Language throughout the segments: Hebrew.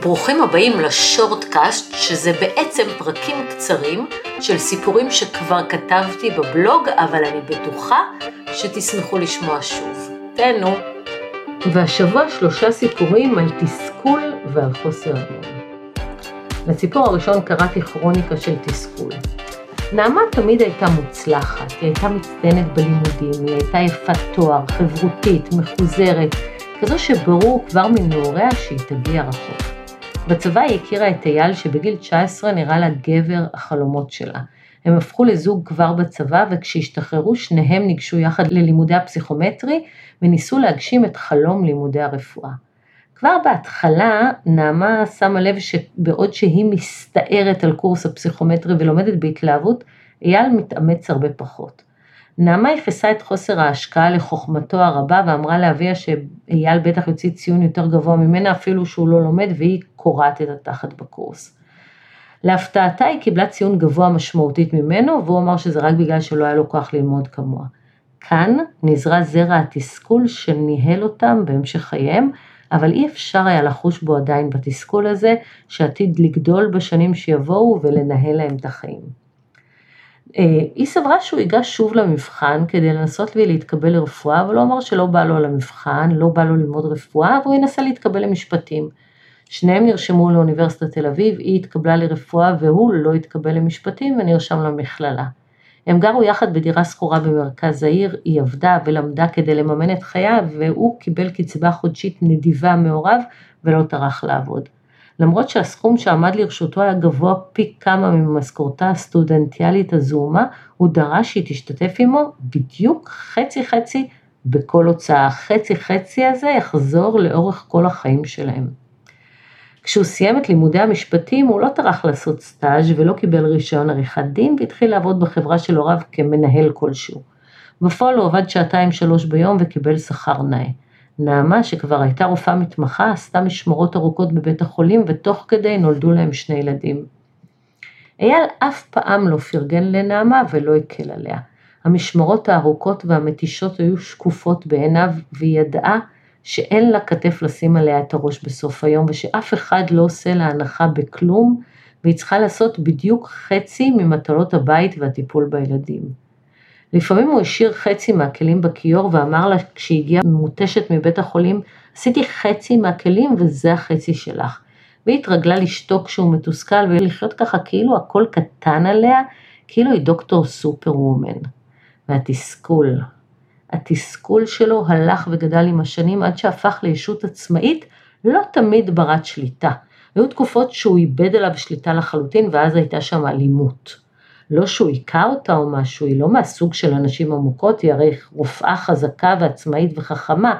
ברוכים הבאים לשורטקאסט, שזה בעצם פרקים קצרים של סיפורים שכבר כתבתי בבלוג, אבל אני בטוחה שתשמחו לשמוע שוב. תהנו. והשבוע שלושה סיפורים על תסכול ועל חוסר אמון. לסיפור הראשון קראתי כרוניקה של תסכול. נעמה תמיד הייתה מוצלחת, היא הייתה מצטיינת בלימודים, היא הייתה יפת תואר, חברותית, מחוזרת, כזו שברור כבר מנעוריה שהיא תגיע רחוק. בצבא היא הכירה את אייל שבגיל 19 נראה לה גבר החלומות שלה. הם הפכו לזוג כבר בצבא וכשהשתחררו שניהם ניגשו יחד ללימודי הפסיכומטרי וניסו להגשים את חלום לימודי הרפואה. כבר בהתחלה נעמה שמה לב שבעוד שהיא מסתערת על קורס הפסיכומטרי ולומדת בהתלהבות, אייל מתאמץ הרבה פחות. נעמה ייחסה את חוסר ההשקעה לחוכמתו הרבה ואמרה לאביה שאייל בטח יוציא ציון יותר גבוה ממנה אפילו שהוא לא לומד והיא קורעת את התחת בקורס. להפתעתה היא קיבלה ציון גבוה משמעותית ממנו והוא אמר שזה רק בגלל שלא היה לו כוח ללמוד כמוה. כאן נזרע זרע התסכול שניהל אותם בהמשך חייהם, אבל אי אפשר היה לחוש בו עדיין בתסכול הזה שעתיד לגדול בשנים שיבואו ולנהל להם את החיים. אה, היא סברה שהוא ייגש שוב למבחן כדי לנסות ולהתקבל לרפואה, אבל הוא אמר שלא בא לו למבחן, לא בא לו ללמוד רפואה, והוא ינסה להתקבל למשפטים. שניהם נרשמו לאוניברסיטת תל אביב, היא התקבלה לרפואה והוא לא התקבל למשפטים ונרשם למכללה. הם גרו יחד בדירה שכורה במרכז העיר, היא עבדה ולמדה כדי לממן את חייו והוא קיבל קצבה חודשית נדיבה מהוריו ולא טרח לעבוד. למרות שהסכום שעמד לרשותו היה גבוה פי כמה ממשכורתה הסטודנטיאלית הזעומה, הוא דרש שהיא תשתתף עמו בדיוק חצי חצי בכל הוצאה. חצי חצי הזה יחזור לאורך כל החיים שלהם. כשהוא סיים את לימודי המשפטים הוא לא טרח לעשות סטאז' ולא קיבל רישיון עריכת דין והתחיל לעבוד בחברה של הוריו כמנהל כלשהו. בפועל הוא עבד שעתיים שלוש ביום וקיבל שכר נאה. נעמה שכבר הייתה רופאה מתמחה עשתה משמרות ארוכות בבית החולים ותוך כדי נולדו להם שני ילדים. אייל אף פעם לא פרגן לנעמה ולא הקל עליה. המשמרות הארוכות והמתישות היו שקופות בעיניו והיא ידעה שאין לה כתף לשים עליה את הראש בסוף היום ושאף אחד לא עושה לה הנחה בכלום והיא צריכה לעשות בדיוק חצי ממטלות הבית והטיפול בילדים. לפעמים הוא השאיר חצי מהכלים בכיור ואמר לה כשהגיעה מותשת מבית החולים, עשיתי חצי מהכלים וזה החצי שלך. והיא התרגלה לשתוק כשהוא מתוסכל ולחיות ככה כאילו הכל קטן עליה, כאילו היא דוקטור סופר וומן. והתסכול, התסכול שלו הלך וגדל עם השנים עד שהפך לישות עצמאית, לא תמיד ברת שליטה. היו תקופות שהוא איבד עליו שליטה לחלוטין ואז הייתה שם אלימות. לא שהוא היכה אותה או משהו, היא לא מהסוג של אנשים עמוקות, היא הרי רופאה חזקה ועצמאית וחכמה,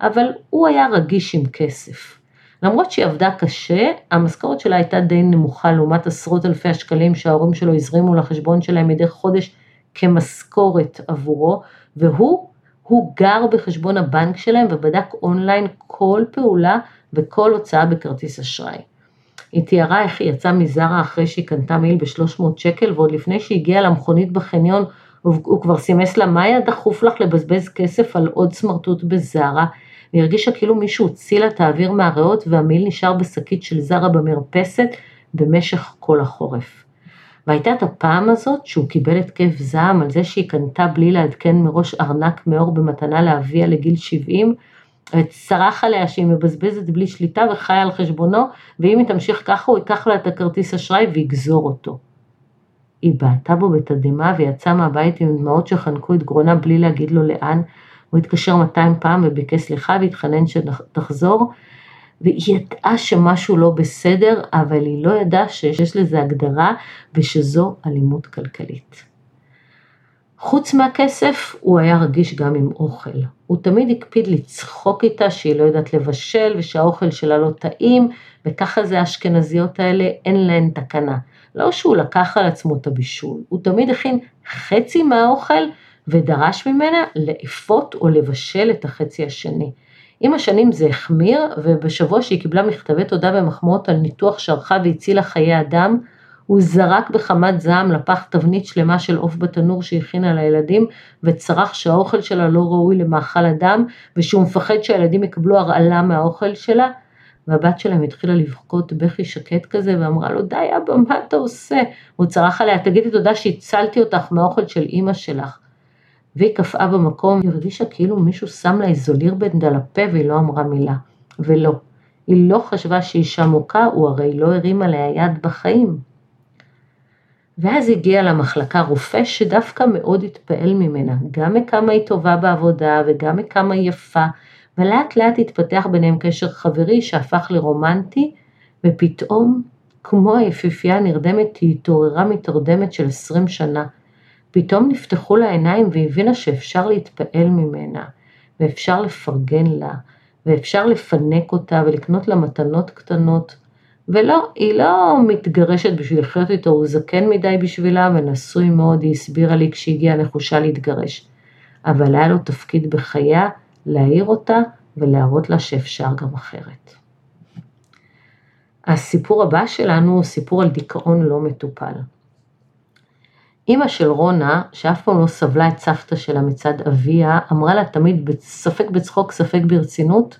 אבל הוא היה רגיש עם כסף. למרות שהיא עבדה קשה, המשכורת שלה הייתה די נמוכה לעומת עשרות אלפי השקלים שההורים שלו הזרימו לחשבון שלהם מדי חודש כמשכורת עבורו, והוא, הוא גר בחשבון הבנק שלהם ובדק אונליין כל פעולה וכל הוצאה בכרטיס אשראי. היא תיארה איך היא יצאה מזרה אחרי שהיא קנתה מעיל ב-300 שקל ועוד לפני שהיא הגיעה למכונית בחניון הוא כבר סימס לה מה היה דחוף לך לבזבז כסף על עוד סמרטוט בזרה והיא הרגישה כאילו מישהו הוציא לה את האוויר מהריאות והמעיל נשאר בשקית של זרה במרפסת במשך כל החורף. והייתה את הפעם הזאת שהוא קיבל התקף זעם על זה שהיא קנתה בלי לעדכן מראש ארנק מאור במתנה לאביה לגיל 70 וצרח עליה שהיא מבזבזת בלי שליטה וחיה על חשבונו, ואם היא תמשיך ככה הוא ייקח לה את הכרטיס אשראי ויגזור אותו. היא בעטה בו בתדהמה ויצאה מהבית עם דמעות שחנקו את גרונה בלי להגיד לו לאן. הוא התקשר 200 פעם וביקש סליחה והתחנן שתחזור, והיא ידעה שמשהו לא בסדר, אבל היא לא ידעה שיש לזה הגדרה ושזו אלימות כלכלית. חוץ מהכסף, הוא היה רגיש גם עם אוכל. הוא תמיד הקפיד לצחוק איתה שהיא לא יודעת לבשל ושהאוכל שלה לא טעים, וככה זה האשכנזיות האלה, אין להן תקנה. לא שהוא לקח על עצמו את הבישול, הוא תמיד הכין חצי מהאוכל ודרש ממנה לאפות או לבשל את החצי השני. עם השנים זה החמיר, ובשבוע שהיא קיבלה מכתבי תודה ומחמאות על ניתוח שערכה והצילה חיי אדם, הוא זרק בחמת זעם לפח תבנית שלמה של עוף בתנור שהכינה לילדים וצרח שהאוכל שלה לא ראוי למאכל אדם ושהוא מפחד שהילדים יקבלו הרעלה מהאוכל שלה והבת שלהם התחילה לבכות בכי שקט כזה ואמרה לו די אבא מה אתה עושה? הוא צרח עליה תגידי תודה שהצלתי אותך מהאוכל של אימא שלך. והיא קפאה במקום, היא הרגישה כאילו מישהו שם לה איזולירבנד על הפה והיא לא אמרה מילה. ולא, היא לא חשבה שאישה מוכה, הוא הרי לא הרים עליה יד בחיים. ואז הגיע למחלקה רופא שדווקא מאוד התפעל ממנה, גם מכמה היא טובה בעבודה וגם מכמה היא יפה, ולאט לאט התפתח ביניהם קשר חברי שהפך לרומנטי, ופתאום, כמו היפיפייה הנרדמת, היא התעוררה מתרדמת של עשרים שנה. פתאום נפתחו לה עיניים והבינה שאפשר להתפעל ממנה, ואפשר לפרגן לה, ואפשר לפנק אותה ולקנות לה מתנות קטנות. ולא, היא לא מתגרשת בשביל לחיות איתו, הוא זקן מדי בשבילה ונשוי מאוד, היא הסבירה לי כשהגיעה נחושה להתגרש. אבל היה לו תפקיד בחייה להעיר אותה ולהראות לה שאפשר גם אחרת. הסיפור הבא שלנו הוא סיפור על דיכאון לא מטופל. אימא של רונה, שאף פעם לא סבלה את סבתא שלה מצד אביה, אמרה לה תמיד ספק בצחוק ספק ברצינות,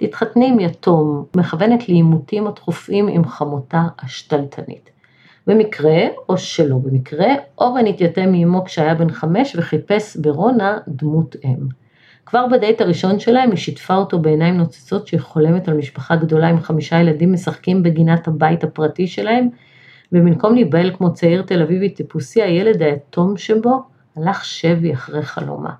תתחתני עם יתום, מכוונת לעימותים התכופים עם חמותה השתלטנית. במקרה, או שלא במקרה, אורן התייתם מאמו כשהיה בן חמש וחיפש ברונה דמות אם. כבר בדייט הראשון שלהם היא שיתפה אותו בעיניים נוצצות שהיא חולמת על משפחה גדולה עם חמישה ילדים משחקים בגינת הבית הפרטי שלהם, ובמקום להיבהל כמו צעיר תל אביבי טיפוסי, הילד היתום שבו הלך שבי אחרי חלומה.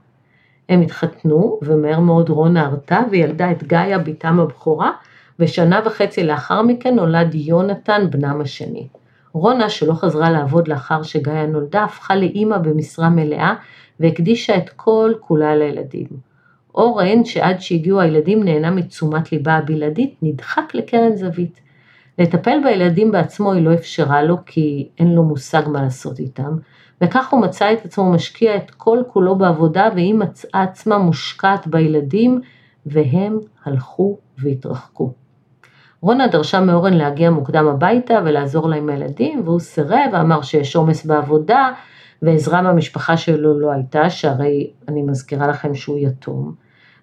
הם התחתנו, ומהר מאוד רונה הרתה וילדה את גאיה בתם הבכורה, ושנה וחצי לאחר מכן נולד יונתן בנם השני. רונה, שלא חזרה לעבוד לאחר שגאיה נולדה, הפכה לאימא במשרה מלאה, והקדישה את כל כולה לילדים. אורן, שעד שהגיעו הילדים נהנה מתשומת ליבה הבלעדית, נדחק לקרן זווית. לטפל בילדים בעצמו היא לא אפשרה לו כי אין לו מושג מה לעשות איתם, וכך הוא מצא את עצמו משקיע את כל כולו בעבודה והיא מצאה עצמה מושקעת בילדים והם הלכו והתרחקו. רונה דרשה מאורן להגיע מוקדם הביתה ולעזור לה עם הילדים והוא סירב ואמר שיש עומס בעבודה ועזרה מהמשפחה שלו לא הייתה, שהרי אני מזכירה לכם שהוא יתום.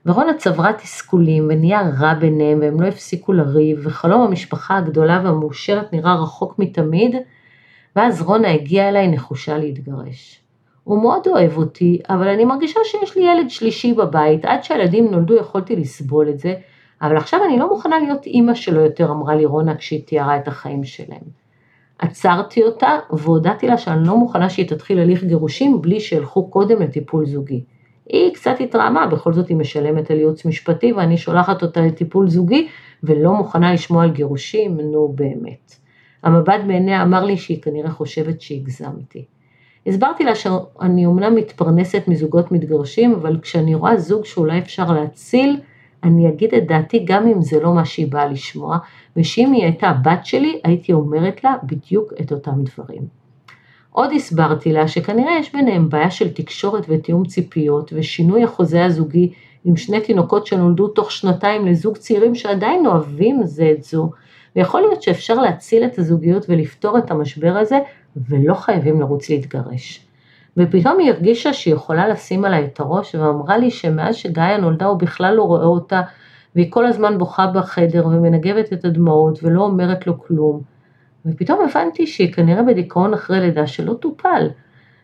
ורונה צברה תסכולים ונהיה רע ביניהם והם לא הפסיקו לריב וחלום המשפחה הגדולה והמאושרת נראה רחוק מתמיד ואז רונה הגיעה אליי נחושה להתגרש. הוא מאוד אוהב אותי, אבל אני מרגישה שיש לי ילד שלישי בבית, עד שהילדים נולדו יכולתי לסבול את זה, אבל עכשיו אני לא מוכנה להיות אימא שלו יותר, אמרה לי רונה כשהיא תיארה את החיים שלהם. עצרתי אותה והודעתי לה שאני לא מוכנה שהיא תתחיל הליך גירושים בלי שילכו קודם לטיפול זוגי. היא קצת התרעמה, בכל זאת היא משלמת על ייעוץ משפטי ואני שולחת אותה לטיפול זוגי ולא מוכנה לשמוע על גירושים, נו באמת. המבט בעיניה אמר לי שהיא כנראה חושבת שהגזמתי. הסברתי לה שאני אומנם מתפרנסת מזוגות מתגרשים, אבל כשאני רואה זוג שאולי אפשר להציל, אני אגיד את דעתי גם אם זה לא מה שהיא באה לשמוע, ושאם היא הייתה הבת שלי, הייתי אומרת לה בדיוק את אותם דברים. עוד הסברתי לה שכנראה יש ביניהם בעיה של תקשורת ותיאום ציפיות, ושינוי החוזה הזוגי עם שני תינוקות שנולדו תוך שנתיים לזוג צעירים שעדיין אוהבים זה את זו, ויכול להיות שאפשר להציל את הזוגיות ולפתור את המשבר הזה, ולא חייבים לרוץ להתגרש. ופתאום היא הרגישה שהיא יכולה לשים עליי את הראש, ואמרה לי שמאז שגאיה נולדה הוא בכלל לא רואה אותה, והיא כל הזמן בוכה בחדר ומנגבת את הדמעות ולא אומרת לו כלום. ופתאום הבנתי שהיא כנראה בדיכאון אחרי לידה שלא טופל.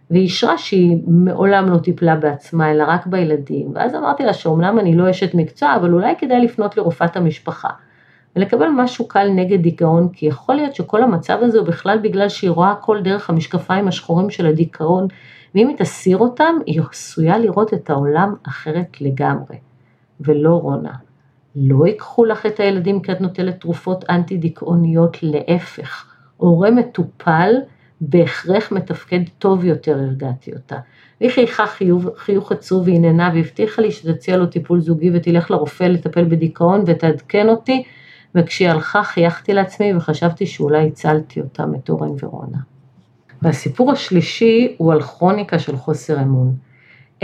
והיא אישרה שהיא מעולם לא טיפלה בעצמה, אלא רק בילדים. ואז אמרתי לה שאומנם אני לא אשת מקצוע, אבל אולי כדאי לפנות לרופאת המשפחה. ולקבל משהו קל נגד דיכאון, כי יכול להיות שכל המצב הזה הוא בכלל בגלל שהיא רואה הכל דרך המשקפיים השחורים של הדיכאון, ואם היא תסיר אותם, היא עשויה לראות את העולם אחרת לגמרי. ולא רונה. לא ייקחו לך את הילדים כי את נוטלת תרופות אנטי דיכאוניות, להפך. הורה מטופל בהכרח מתפקד טוב יותר, הרגעתי אותה. והיא חייכה חיוך, חיוך עצוב והיא נהנה והבטיחה לי שתציע לו טיפול זוגי ותלך לרופא לטפל בדיכאון ותעדכן אותי וכשהיא הלכה חייכתי לעצמי וחשבתי שאולי הצלתי אותה מתורן ורונה. והסיפור השלישי הוא על כרוניקה של חוסר אמון.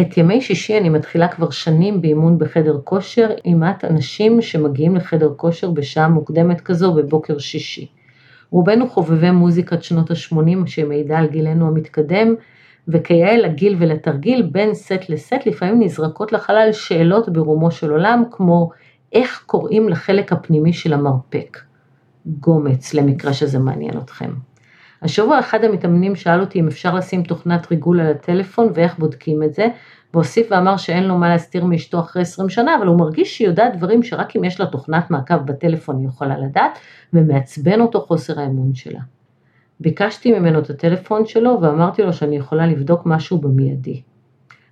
את ימי שישי אני מתחילה כבר שנים באימון בחדר כושר עם מעט אנשים שמגיעים לחדר כושר בשעה מוקדמת כזו בבוקר שישי. רובנו חובבי מוזיקת שנות ה-80 שמעידה על גילנו המתקדם, וכיאה לגיל ולתרגיל בין סט לסט לפעמים נזרקות לחלל שאלות ברומו של עולם כמו איך קוראים לחלק הפנימי של המרפק. גומץ, למקרה שזה מעניין אתכם. השבוע אחד המתאמנים שאל אותי אם אפשר לשים תוכנת ריגול על הטלפון ואיך בודקים את זה, והוסיף ואמר שאין לו מה להסתיר מאשתו אחרי 20 שנה, אבל הוא מרגיש שהיא יודעת דברים שרק אם יש לה תוכנת מעקב בטלפון היא יכולה לדעת, ומעצבן אותו חוסר האמון שלה. ביקשתי ממנו את הטלפון שלו ואמרתי לו שאני יכולה לבדוק משהו במיידי.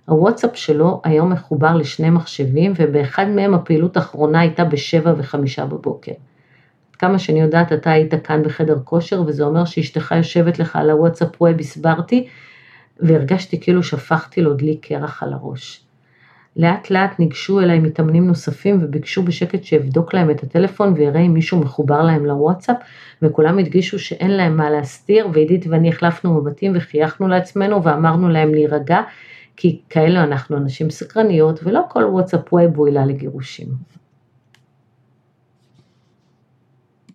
הוואטסאפ שלו היום מחובר לשני מחשבים ובאחד מהם הפעילות האחרונה הייתה בשבע וחמישה בבוקר. כמה שאני יודעת אתה היית כאן בחדר כושר וזה אומר שאשתך יושבת לך על הוואטסאפ ווב הסברתי והרגשתי כאילו שפכתי לו דלי קרח על הראש. לאט לאט ניגשו אליי מתאמנים נוספים וביקשו בשקט שאבדוק להם את הטלפון ויראה אם מישהו מחובר להם לוואטסאפ וכולם הדגישו שאין להם מה להסתיר ועידית ואני החלפנו מבטים וחייכנו לעצמנו ואמרנו להם להירגע כי כאלה אנחנו אנשים סקרניות ולא כל וואטסאפ ווב הוא עילה לגירושים.